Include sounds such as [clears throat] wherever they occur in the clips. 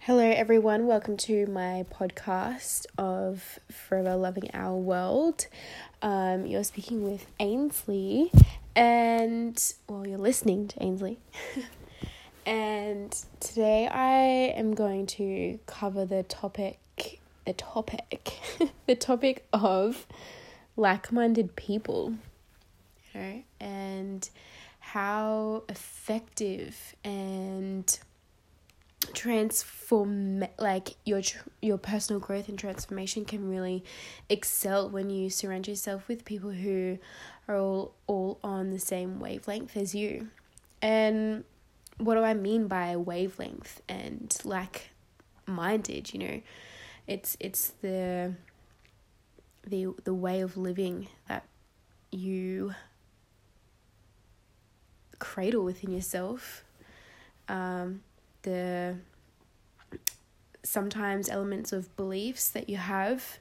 Hello, everyone. Welcome to my podcast of Forever Loving Our World. Um, you're speaking with Ainsley, and well, you're listening to Ainsley. [laughs] and today I am going to cover the topic, the topic, [laughs] the topic of like minded people, you know, and how effective and transform like your your personal growth and transformation can really excel when you surround yourself with people who are all all on the same wavelength as you. And what do i mean by wavelength and like minded you know? It's it's the the the way of living that you cradle within yourself. Um the sometimes elements of beliefs that you have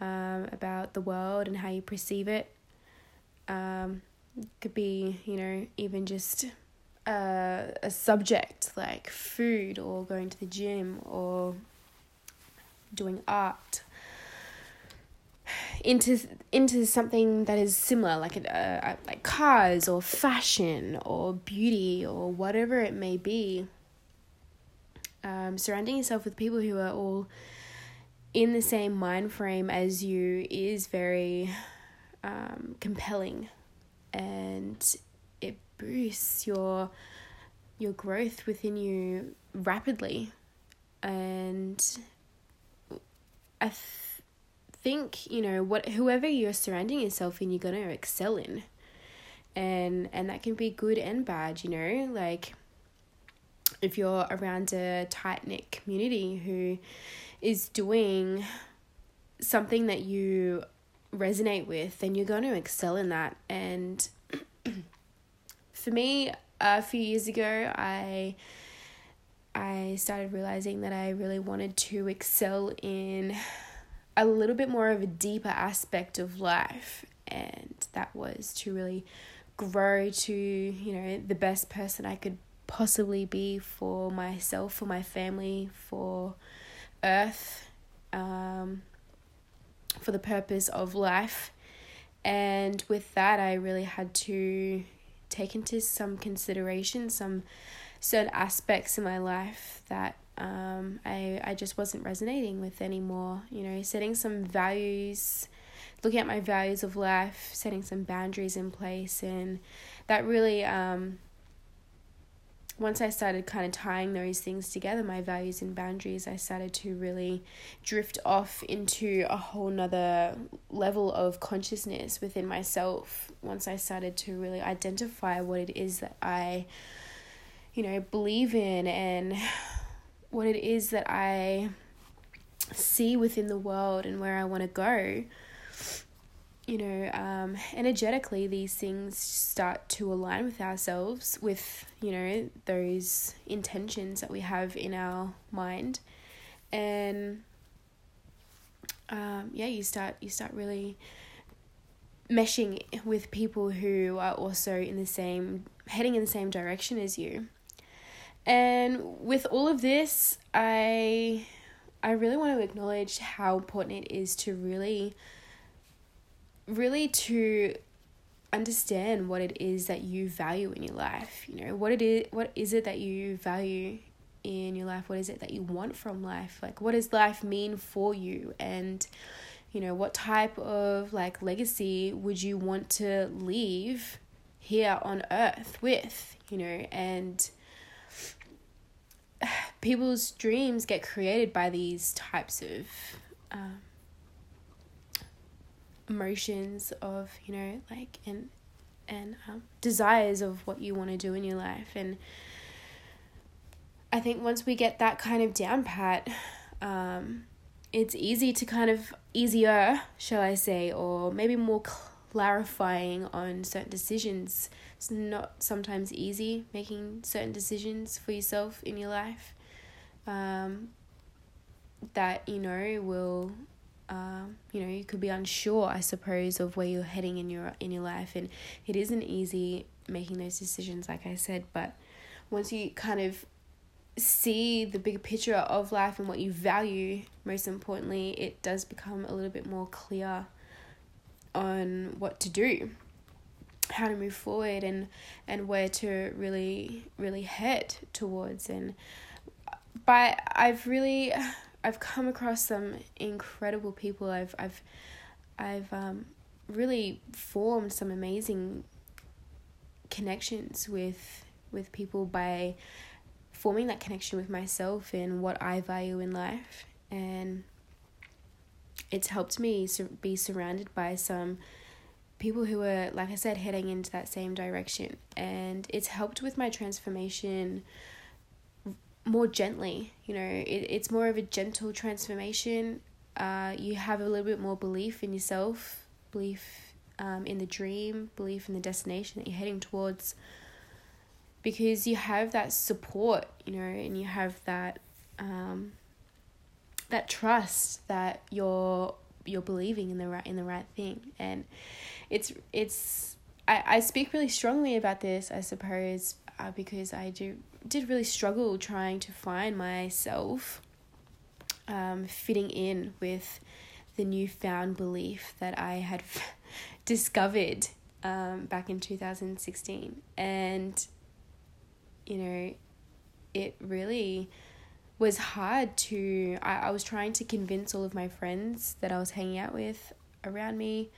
um, about the world and how you perceive it. Um, could be, you know, even just a, a subject like food or going to the gym or doing art into into something that is similar like a, like cars or fashion or beauty or whatever it may be um, surrounding yourself with people who are all in the same mind frame as you is very um, compelling. And it boosts your your growth within you rapidly. And i th- think you know what whoever you're surrounding yourself in you're going to excel in. And and that can be good and bad you know? Like if you're around a tight knit community who is doing something that you resonate with, then you're going to excel in that. And [clears throat] for me, a few years ago, I I started realizing that I really wanted to excel in a little bit more of a deeper aspect of life, and that was to really grow to you know the best person I could possibly be for myself, for my family, for Earth, um, for the purpose of life. And with that, I really had to take into some consideration some certain aspects in my life that um, I, I just wasn't resonating with anymore. You know, setting some values, looking at my values of life, setting some boundaries in place, and that really um, once I started kind of tying those things together, my values and boundaries, I started to really drift off into a whole nother level of consciousness within myself. Once I started to really identify what it is that I, you know, believe in and [sighs] what it is that I see within the world and where I want to go you know, um, energetically, these things start to align with ourselves, with, you know, those intentions that we have in our mind. And um, yeah, you start you start really meshing with people who are also in the same heading in the same direction as you. And with all of this, I I really want to acknowledge how important it is to really really to understand what it is that you value in your life you know what it is what is it that you value in your life? What is it that you want from life? Like what does life mean for you? And you know what type of like legacy would you want to leave here on earth with you know? And [sighs] people's dreams get created by these types of um, emotions of you know like and and um, desires of what you want to do in your life. And i think once we get that kind of down pat um, it's easy to kind of easier shall i say or maybe more clarifying on certain decisions. It's not sometimes easy making certain decisions for yourself in your life um, that you know will um, you know you could be unsure i suppose of where you're heading in your in your life and it isn't easy making those decisions like i said but once you kind of see the bigger picture of life and what you value, most importantly, it does become a little bit more clear on what to do, how to move forward, and and where to really really head towards. And but I've really I've come across some incredible people. I've I've I've um, really formed some amazing connections with with people by forming that connection with myself and what I value in life and it's helped me be surrounded by some people who are like I said heading into that same direction and it's helped with my transformation more gently you know it, it's more of a gentle transformation uh, you have a little bit more belief in yourself belief um, in the dream, belief in the destination that you're heading towards. Because you have that support, you know, and you have that um, that trust that you're you're believing in the right in the right thing, and it's it's I, I speak really strongly about this, I suppose, uh, because I do did really struggle trying to find myself um, fitting in with the newfound belief that I had [laughs] discovered um, back in 2016. And, you know, it really was hard to. I, I was trying to convince all of my friends that I was hanging out with around me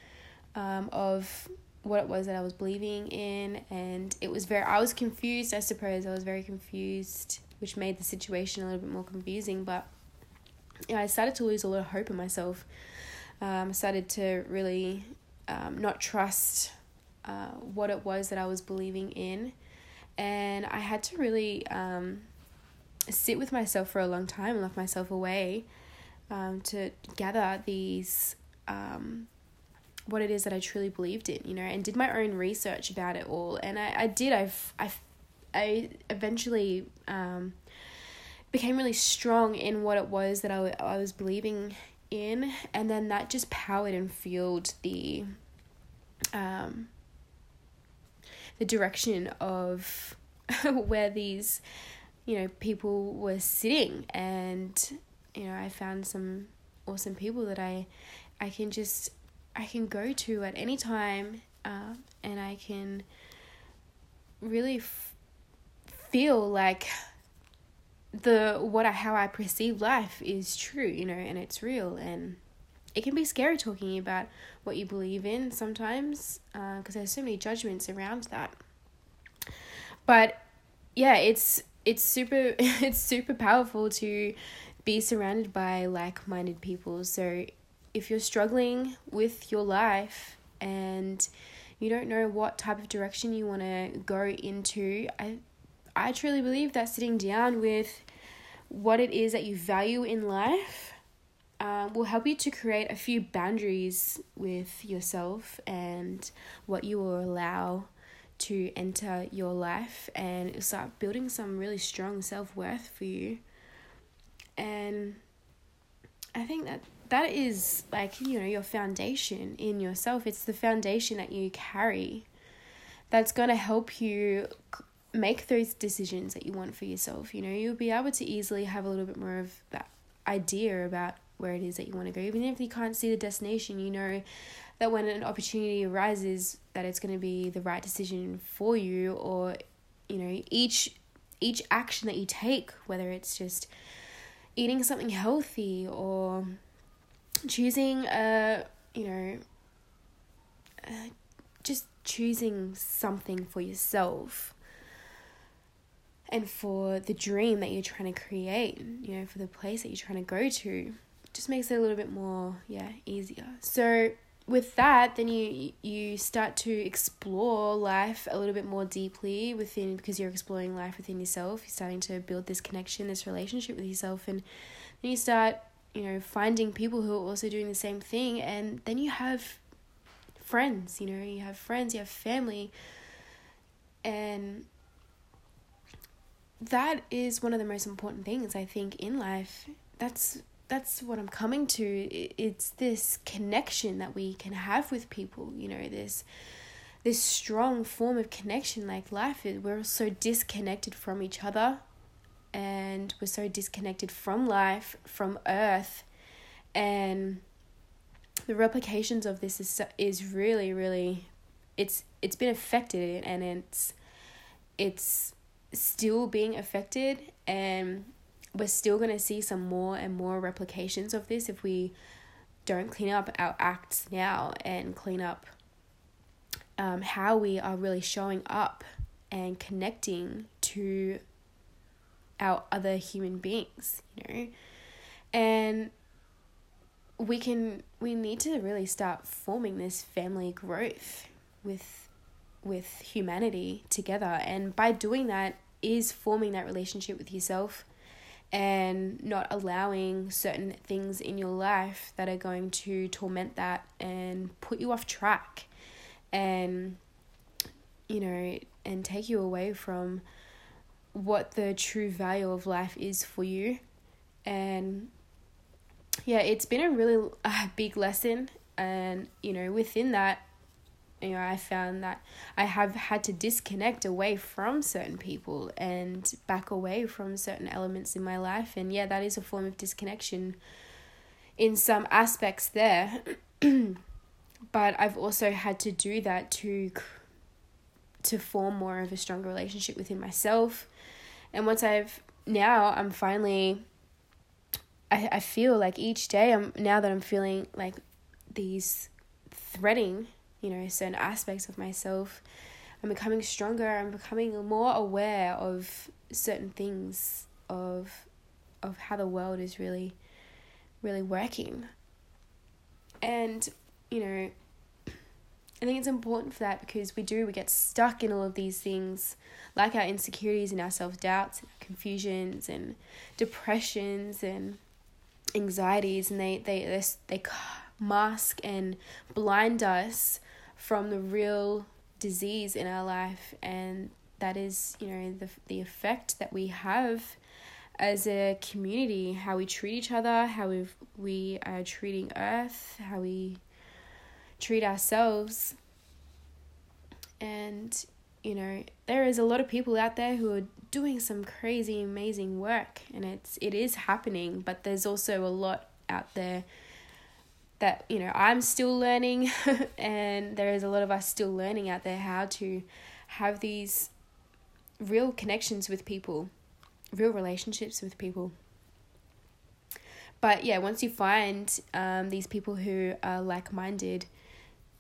um, of what it was that I was believing in. And it was very, I was confused, I suppose. I was very confused, which made the situation a little bit more confusing. But yeah, I started to lose a lot of hope in myself. Um, I started to really um, not trust uh, what it was that I was believing in. And I had to really um, sit with myself for a long time and lock myself away um, to gather these, um, what it is that I truly believed in, you know, and did my own research about it all. And I, I did, I've, I, I eventually um, became really strong in what it was that I, I was believing in. And then that just powered and fueled the um, the direction of [laughs] where these you know people were sitting and you know I found some awesome people that I I can just I can go to at any time uh, and I can really f- feel like the what I how I perceive life is true you know and it's real and it can be scary talking about what you believe in sometimes because uh, there's so many judgments around that. But yeah it's it's super [laughs] it's super powerful to be surrounded by like-minded people. So if you're struggling with your life and you don't know what type of direction you want to go into i i truly believe that sitting down with what it is that you value in life um, will help you to create a few boundaries with yourself and what you will allow to enter your life and start building some really strong self worth for you. And I think that that is like, you know, your foundation in yourself. It's the foundation that you carry that's going to help you make those decisions that you want for yourself. You know, you'll be able to easily have a little bit more of that idea about where it is that you want to go. Even if you can't see the destination, you know that when an opportunity arises that it's going to be the right decision for you or you know each each action that you take whether it's just eating something healthy or choosing a you know just choosing something for yourself and for the dream that you're trying to create you know for the place that you're trying to go to just makes it a little bit more yeah easier. So with that then you you start to explore life a little bit more deeply within because you're exploring life within yourself. You're starting to build this connection this relationship with yourself and then you start you know finding people who are also doing the same thing and then you have friends you know you have friends you have family and that is one of the most important things i think in life. That's that's what I'm coming to. It's this connection that we can have with people, you know, this this strong form of connection. Like life is we're so disconnected from each other and we're so disconnected from life, from earth, and the replications of this is is really really it's it's been affected and it's it's still being affected. And we're still going to see some more and more replications of this if we don't clean up our acts now and clean up um, how we are really showing up and connecting to our other human beings, you know. And we can we need to really start forming this family growth with with humanity together and by doing that is forming that relationship with yourself and not allowing certain things in your life that are going to torment that and put you off track and you know and take you away from what the true value of life is for you. And yeah it's been a really uh, big lesson. And you know within that you know i found that i have had to disconnect away from certain people and back away from certain elements in my life. And yeah that is a form of disconnection in some aspects there. [clears throat] But i've also had to do that to to form more of a stronger relationship within myself. And once i've now i'm finally i, I feel like each day i'm now that i'm feeling like these threading you know certain aspects of myself. I'm becoming stronger. I'm becoming more aware of certain things of of how the world is really really working. And you know I think it's important for that because we do, we get stuck in all of these things, like our insecurities and our self doubts, confusions and depressions and anxieties, and they, they, they, they mask and blind us from the real disease in our life. And that is, you know, the, the effect that we have as a community, how we treat each other, how we we are treating Earth, how we treat ourselves. And, you know, there is a lot of people out there who are doing some crazy amazing work and it's it is happening, but there's also a lot out there that, you know, I'm still learning [laughs] and there is a lot of us still learning out there how to have these real connections with people, real relationships with people but yeah once you find um, these people who are like-minded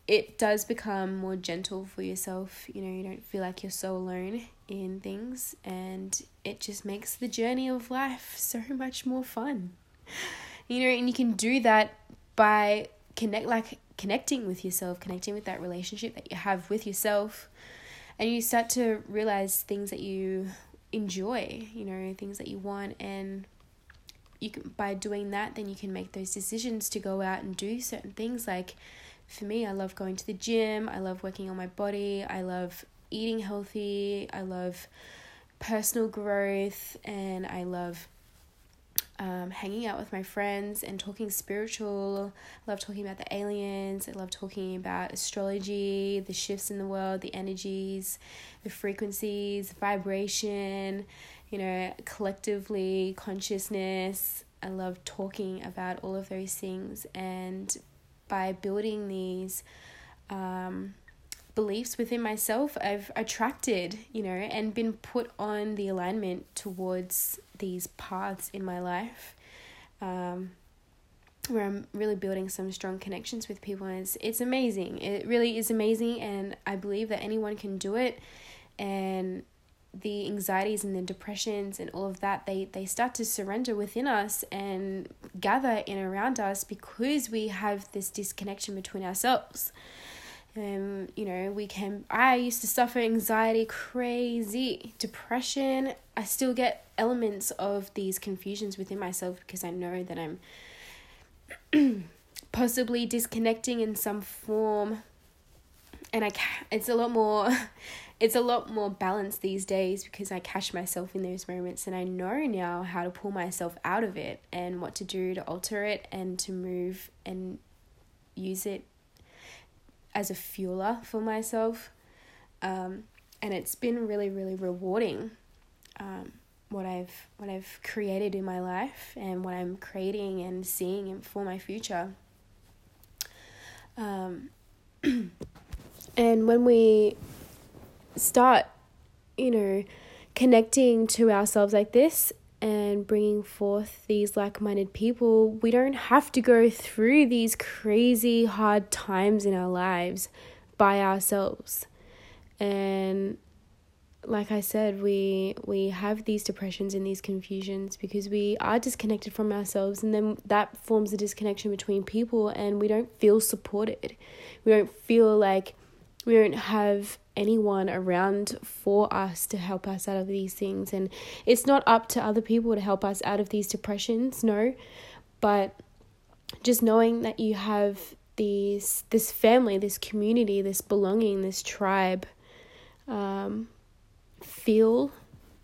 it does become more gentle for yourself. You know, you don't feel like you're so alone in things, and it just makes the journey of life [laughs] so much more fun. You know, and you can do that by connect like connecting with yourself, connecting with that relationship that you have with yourself, and you start to realize things that you enjoy, you know, things that you want and you can by doing that then you can make those decisions to go out and do certain things. Like for me, I love going to the gym, I love working on my body, I love eating healthy, I love personal growth, and I love um, hanging out with my friends and talking spiritual. I love talking about the aliens. I love talking about astrology, the shifts in the world, the energies, the frequencies, vibration, you know, collectively, consciousness. I love talking about all of those things and by building these um, beliefs within myself, I've attracted, you know, and been put on the alignment towards these paths in my life. Um, where I'm really building some strong connections with people and it's it's amazing. It really is amazing and I believe that anyone can do it and the anxieties and the depressions and all of that they they start to surrender within us and gather in around us because we have this disconnection between ourselves um you know we can i used to suffer anxiety crazy depression. I still get elements of these confusions within myself because i know that i'm [clears throat] possibly disconnecting in some form. And i it's a lot more [laughs] it's a lot more balanced these days because I catch myself in those moments and I know now how to pull myself out of it and what to do to alter it and to move and use it as a fueler for myself. Um, and it's been really, really rewarding. Um, what I've what I've created in my life and what I'm creating and seeing for my future. Um, [clears throat] and when we start, you know, connecting to ourselves like this and bringing forth these like minded people, we don't have to go through these crazy hard times in our lives by ourselves. And like I said, we we have these depressions and these confusions because we are disconnected from ourselves and then that forms a disconnection between people and we don't feel supported. We don't feel like we don't have anyone around for us to help us out of these things and it's not up to other people to help us out of these depressions, no. But just knowing that you have these this family, this community, this belonging, this tribe um feel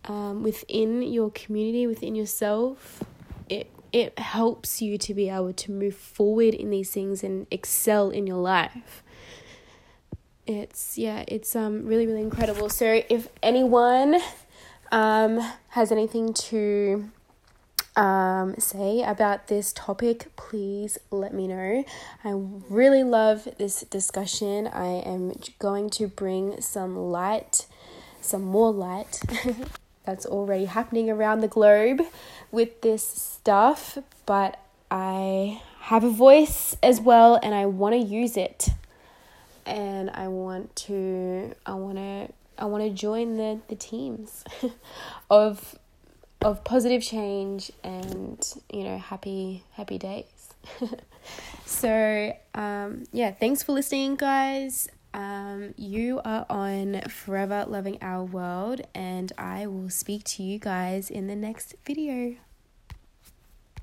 um, within your community, within yourself, it it helps you to be able to move forward in these things and excel in your life. It's yeah, it's um really really incredible. So if anyone um has anything to um, say about this topic, please let me know. I really love this discussion. I am going to bring some light some more light [laughs] that's already happening around the globe with this stuff, but I have a voice as well and I want to use it. And I want to I want to I want to join the the teams [laughs] of of positive change and you know happy happy days. [laughs] so um yeah, thanks for listening guys. Um, you are on Forever Loving Our World, and I will speak to you guys in the next video.